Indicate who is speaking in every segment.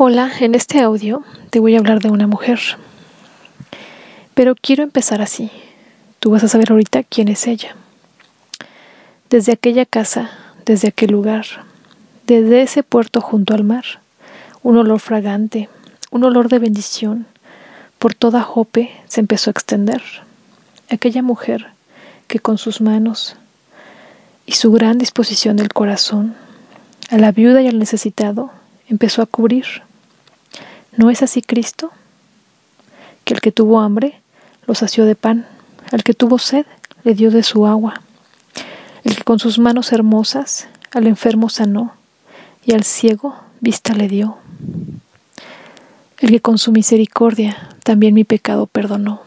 Speaker 1: Hola, en este audio te voy a hablar de una mujer. Pero quiero empezar así. Tú vas a saber ahorita quién es ella. Desde aquella casa, desde aquel lugar, desde ese puerto junto al mar, un olor fragante, un olor de bendición, por toda Jope se empezó a extender. Aquella mujer que con sus manos y su gran disposición del corazón, a la viuda y al necesitado, empezó a cubrir ¿No es así Cristo? Que el que tuvo hambre lo sació de pan, al que tuvo sed le dio de su agua, el que con sus manos hermosas al enfermo sanó y al ciego vista le dio, el que con su misericordia también mi pecado perdonó.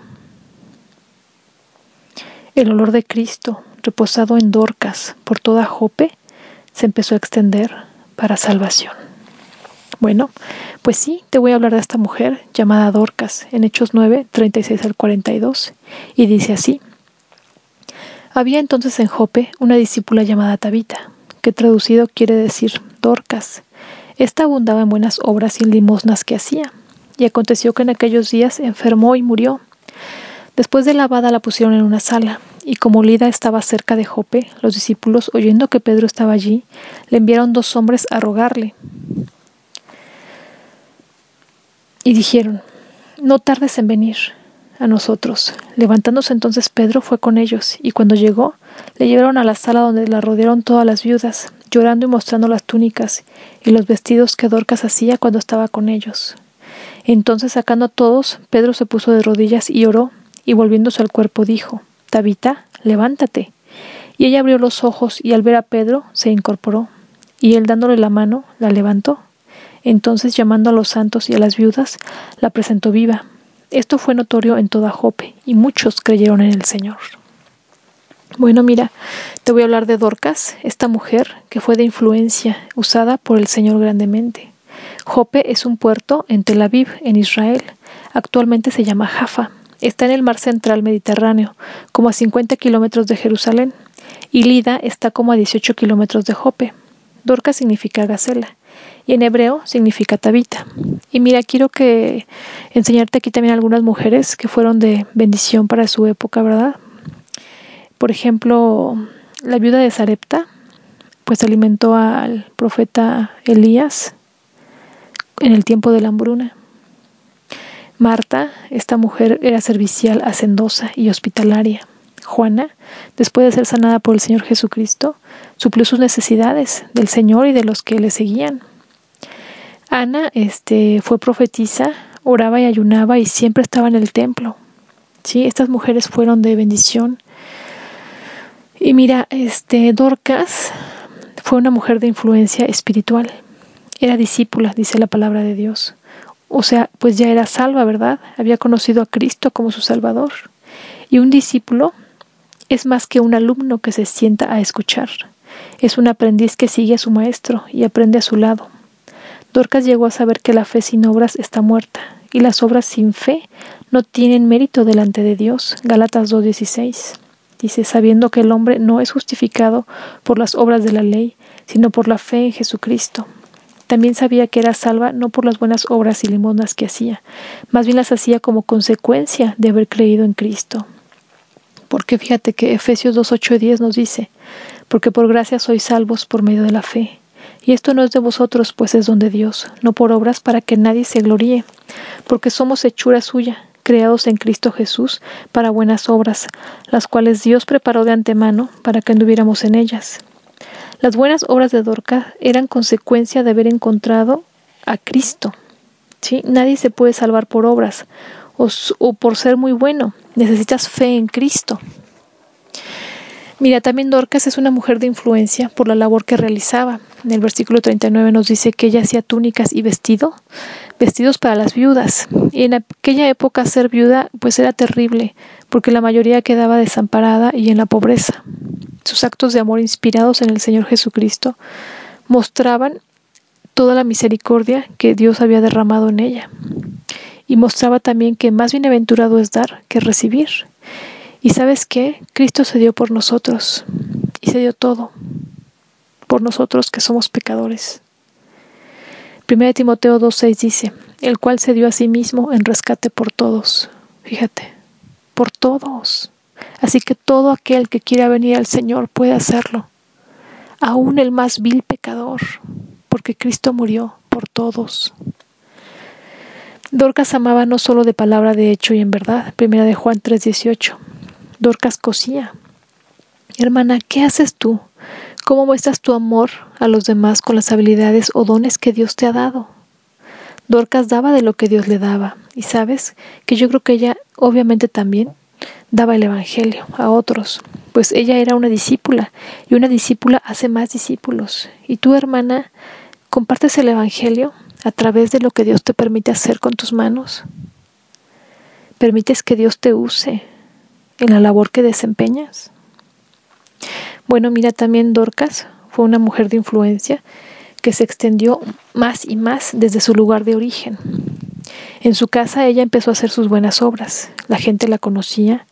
Speaker 1: El olor de Cristo, reposado en Dorcas por toda Jope, se empezó a extender para salvación. Bueno, pues sí, te voy a hablar de esta mujer llamada Dorcas en Hechos 9, 36 al 42, y dice así. Había entonces en Jope una discípula llamada Tabita, que traducido quiere decir Dorcas. Esta abundaba en buenas obras y limosnas que hacía, y aconteció que en aquellos días enfermó y murió. Después de lavada la pusieron en una sala, y como Lida estaba cerca de Jope, los discípulos, oyendo que Pedro estaba allí, le enviaron dos hombres a rogarle y dijeron, no tardes en venir a nosotros. Levantándose entonces Pedro fue con ellos, y cuando llegó, le llevaron a la sala donde la rodearon todas las viudas, llorando y mostrando las túnicas y los vestidos que Dorcas hacía cuando estaba con ellos. Entonces, sacando a todos, Pedro se puso de rodillas y oró, y volviéndose al cuerpo dijo, Tabita, levántate. Y ella abrió los ojos, y al ver a Pedro, se incorporó, y él dándole la mano, la levantó. Entonces, llamando a los santos y a las viudas, la presentó viva. Esto fue notorio en toda Jope, y muchos creyeron en el Señor. Bueno, mira, te voy a hablar de Dorcas, esta mujer que fue de influencia usada por el Señor grandemente. Jope es un puerto en Tel Aviv, en Israel. Actualmente se llama Jaffa. Está en el mar central mediterráneo, como a 50 kilómetros de Jerusalén, y Lida está como a 18 kilómetros de Jope. Dorcas significa gacela y en hebreo significa Tabita. Y mira, quiero que enseñarte aquí también algunas mujeres que fueron de bendición para su época, ¿verdad? Por ejemplo, la viuda de Sarepta, pues alimentó al profeta Elías en el tiempo de la hambruna. Marta, esta mujer era servicial, hacendosa y hospitalaria. Juana, después de ser sanada por el Señor Jesucristo, suplió sus necesidades del Señor y de los que le seguían. Ana este, fue profetisa, oraba y ayunaba y siempre estaba en el templo. ¿sí? Estas mujeres fueron de bendición. Y mira, este, Dorcas fue una mujer de influencia espiritual. Era discípula, dice la palabra de Dios. O sea, pues ya era salva, ¿verdad? Había conocido a Cristo como su Salvador. Y un discípulo es más que un alumno que se sienta a escuchar. Es un aprendiz que sigue a su maestro y aprende a su lado. Dorcas llegó a saber que la fe sin obras está muerta, y las obras sin fe no tienen mérito delante de Dios. Galatas 2.16. Dice, sabiendo que el hombre no es justificado por las obras de la ley, sino por la fe en Jesucristo. También sabía que era salva no por las buenas obras y limonas que hacía, más bien las hacía como consecuencia de haber creído en Cristo. Porque fíjate que Efesios 2.8 y 10 nos dice, porque por gracia sois salvos por medio de la fe y esto no es de vosotros, pues es don de Dios, no por obras para que nadie se gloríe, porque somos hechura suya, creados en Cristo Jesús para buenas obras, las cuales Dios preparó de antemano para que anduviéramos en ellas. Las buenas obras de Dorca eran consecuencia de haber encontrado a Cristo. ¿sí? Nadie se puede salvar por obras o, por ser muy bueno. Necesitas fe en Cristo. Mira, también Dorcas es una mujer de influencia por la labor que realizaba. En el versículo 39 nos dice que ella hacía túnicas y vestido, vestidos para las viudas. Y en aquella época ser viuda pues era terrible, porque la mayoría quedaba desamparada y en la pobreza. Sus actos de amor inspirados en el Señor Jesucristo mostraban toda la misericordia que Dios había derramado en ella. Y mostraba también que más bienaventurado es dar que recibir. Y sabes qué? Cristo se dio por nosotros y se dio todo por nosotros que somos pecadores. 1 Timoteo 2.6 dice, el cual se dio a sí mismo en rescate por todos. Fíjate, por todos. Así que todo aquel que quiera venir al Señor puede hacerlo, aún el más vil pecador, porque Cristo murió por todos. Dorcas amaba no solo de palabra de hecho y en verdad, primera de Juan 3:18. Dorcas cosía. Hermana, ¿qué haces tú? ¿Cómo muestras tu amor a los demás con las habilidades o dones que Dios te ha dado? Dorcas daba de lo que Dios le daba, y sabes que yo creo que ella obviamente también daba el Evangelio a otros, pues ella era una discípula y una discípula hace más discípulos. Y tú, hermana, compartes el Evangelio a través de lo que Dios te permite hacer con tus manos. ¿Permites que Dios te use en la labor que desempeñas? Bueno, mira, también Dorcas fue una mujer de influencia que se extendió más y más desde su lugar de origen. En su casa ella empezó a hacer sus buenas obras, la gente la conocía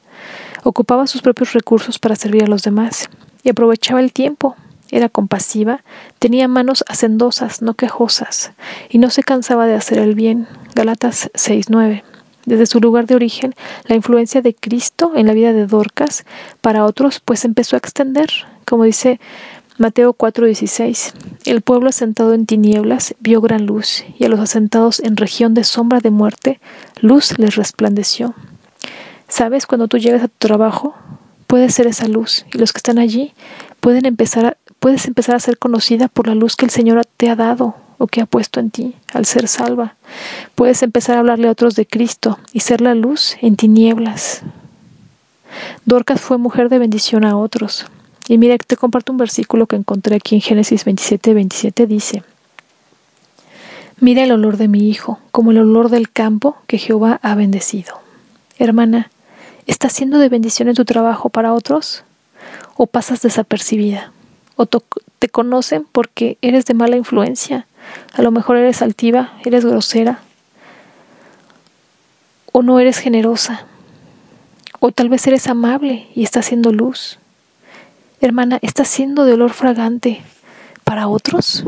Speaker 1: Ocupaba sus propios recursos para servir a los demás y aprovechaba el tiempo. Era compasiva, tenía manos hacendosas, no quejosas, y no se cansaba de hacer el bien. Galatas 6:9. Desde su lugar de origen, la influencia de Cristo en la vida de Dorcas para otros pues empezó a extender, como dice Mateo 4:16. El pueblo asentado en tinieblas vio gran luz, y a los asentados en región de sombra de muerte, luz les resplandeció. Sabes, cuando tú llegas a tu trabajo, puedes ser esa luz y los que están allí pueden empezar puedes empezar a ser conocida por la luz que el Señor te ha dado o que ha puesto en ti al ser salva. Puedes empezar a hablarle a otros de Cristo y ser la luz en tinieblas. Dorcas fue mujer de bendición a otros. Y mira, te comparto un versículo que encontré aquí en Génesis 27, 27 dice, Mira el olor de mi hijo, como el olor del campo que Jehová ha bendecido. Hermana, ¿Estás siendo de bendición en tu trabajo para otros? ¿O pasas desapercibida? ¿O te conocen porque eres de mala influencia? A lo mejor eres altiva, eres grosera. ¿O no eres generosa? ¿O tal vez eres amable y estás haciendo luz? Hermana, ¿estás siendo de olor fragante para otros?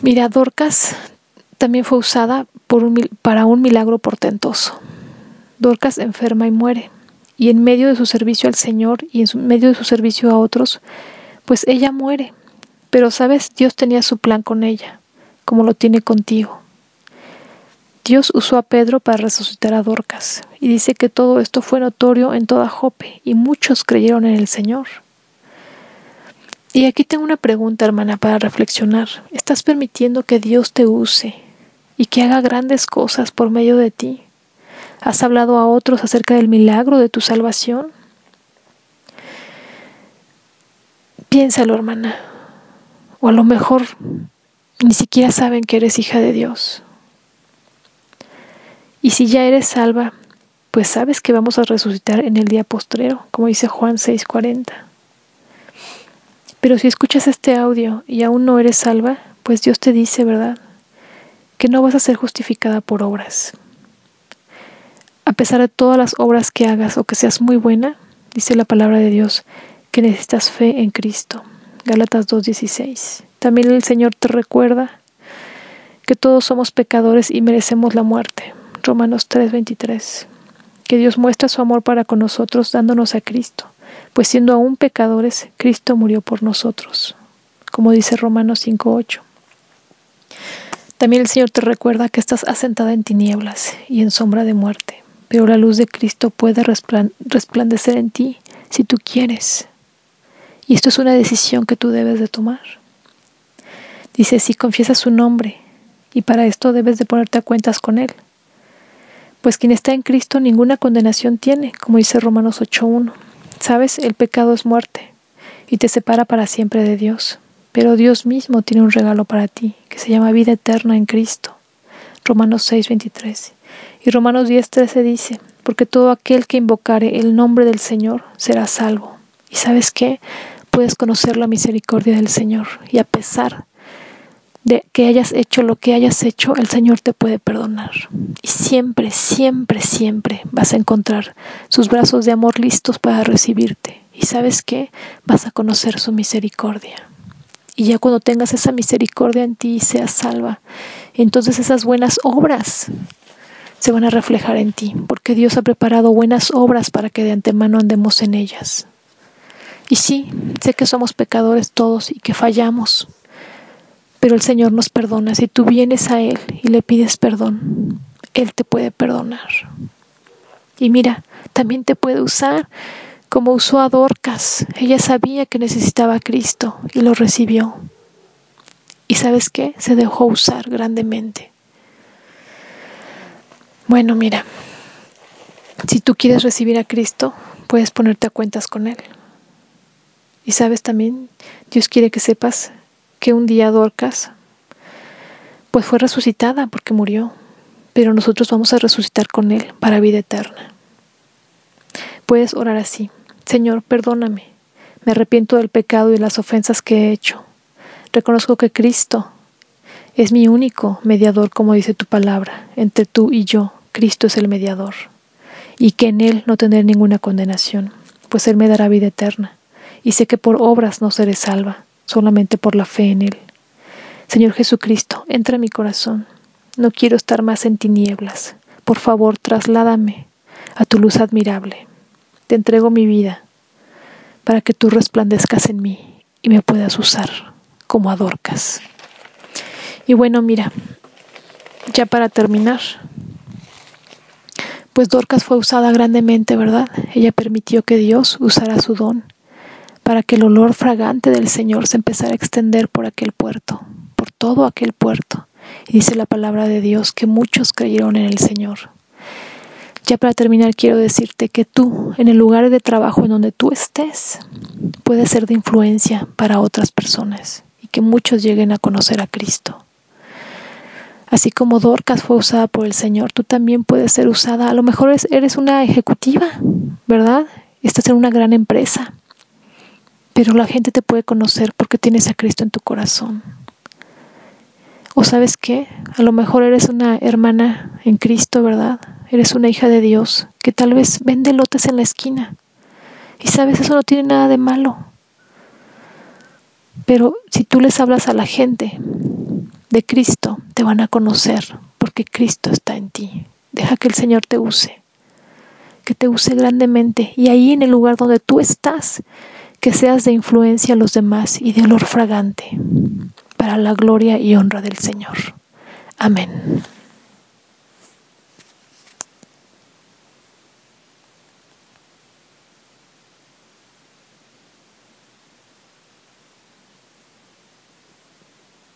Speaker 1: Mira, Dorcas también fue usada para un milagro portentoso. Dorcas enferma y muere. Y en medio de su servicio al Señor y en medio de su servicio a otros, pues ella muere. Pero sabes, Dios tenía su plan con ella, como lo tiene contigo. Dios usó a Pedro para resucitar a Dorcas, y dice que todo esto fue notorio en toda Jope, y muchos creyeron en el Señor. Y aquí tengo una pregunta, hermana, para reflexionar. ¿Estás permitiendo que Dios te use y que haga grandes cosas por medio de ti? ¿Has hablado a otros acerca del milagro de tu salvación? Piénsalo, hermana. O a lo mejor ni siquiera saben que eres hija de Dios. Y si ya eres salva, pues sabes que vamos a resucitar en el día postrero, como dice Juan 6:40. Pero si escuchas este audio y aún no eres salva, pues Dios te dice, ¿verdad? Que no vas a ser justificada por obras, a pesar de todas las obras que hagas o que seas muy buena, dice la palabra de Dios, que necesitas fe en Cristo. Gálatas 2.16. También el Señor te recuerda que todos somos pecadores y merecemos la muerte. Romanos 3:23. Que Dios muestra su amor para con nosotros dándonos a Cristo, pues siendo aún pecadores, Cristo murió por nosotros, como dice Romanos 5:8. También el Señor te recuerda que estás asentada en tinieblas y en sombra de muerte pero la luz de Cristo puede resplandecer en ti si tú quieres. Y esto es una decisión que tú debes de tomar. Dice, si confiesas su nombre, y para esto debes de ponerte a cuentas con Él. Pues quien está en Cristo ninguna condenación tiene, como dice Romanos 8.1. Sabes, el pecado es muerte, y te separa para siempre de Dios. Pero Dios mismo tiene un regalo para ti, que se llama vida eterna en Cristo. Romanos 6.23. Y Romanos 10:13 dice, porque todo aquel que invocare el nombre del Señor será salvo. ¿Y sabes qué? Puedes conocer la misericordia del Señor y a pesar de que hayas hecho lo que hayas hecho, el Señor te puede perdonar. Y siempre, siempre, siempre vas a encontrar sus brazos de amor listos para recibirte. ¿Y sabes qué? Vas a conocer su misericordia. Y ya cuando tengas esa misericordia en ti y seas salva, entonces esas buenas obras se van a reflejar en ti, porque Dios ha preparado buenas obras para que de antemano andemos en ellas. Y sí, sé que somos pecadores todos y que fallamos, pero el Señor nos perdona. Si tú vienes a Él y le pides perdón, Él te puede perdonar. Y mira, también te puede usar como usó a Dorcas. Ella sabía que necesitaba a Cristo y lo recibió. Y sabes qué? Se dejó usar grandemente. Bueno, mira, si tú quieres recibir a Cristo, puedes ponerte a cuentas con Él. Y sabes también, Dios quiere que sepas que un día Dorcas, pues fue resucitada porque murió, pero nosotros vamos a resucitar con Él para vida eterna. Puedes orar así. Señor, perdóname. Me arrepiento del pecado y las ofensas que he hecho. Reconozco que Cristo es mi único mediador, como dice tu palabra. Entre tú y yo, Cristo es el mediador. Y que en Él no tendré ninguna condenación, pues Él me dará vida eterna. Y sé que por obras no seré salva, solamente por la fe en Él. Señor Jesucristo, entra en mi corazón. No quiero estar más en tinieblas. Por favor, trasládame a tu luz admirable. Te entrego mi vida para que tú resplandezcas en mí y me puedas usar como adorcas. Y bueno, mira, ya para terminar, pues Dorcas fue usada grandemente, ¿verdad? Ella permitió que Dios usara su don para que el olor fragante del Señor se empezara a extender por aquel puerto, por todo aquel puerto. Y dice la palabra de Dios que muchos creyeron en el Señor. Ya para terminar, quiero decirte que tú, en el lugar de trabajo en donde tú estés, puedes ser de influencia para otras personas y que muchos lleguen a conocer a Cristo. Así como Dorcas fue usada por el Señor, tú también puedes ser usada. A lo mejor eres una ejecutiva, ¿verdad? Estás en una gran empresa, pero la gente te puede conocer porque tienes a Cristo en tu corazón. O sabes qué, a lo mejor eres una hermana en Cristo, ¿verdad? Eres una hija de Dios que tal vez vende lotes en la esquina. Y sabes, eso no tiene nada de malo. Pero si tú les hablas a la gente de Cristo, te van a conocer porque Cristo está en ti. Deja que el Señor te use, que te use grandemente. Y ahí en el lugar donde tú estás, que seas de influencia a los demás y de olor fragante para la gloria y honra del Señor. Amén.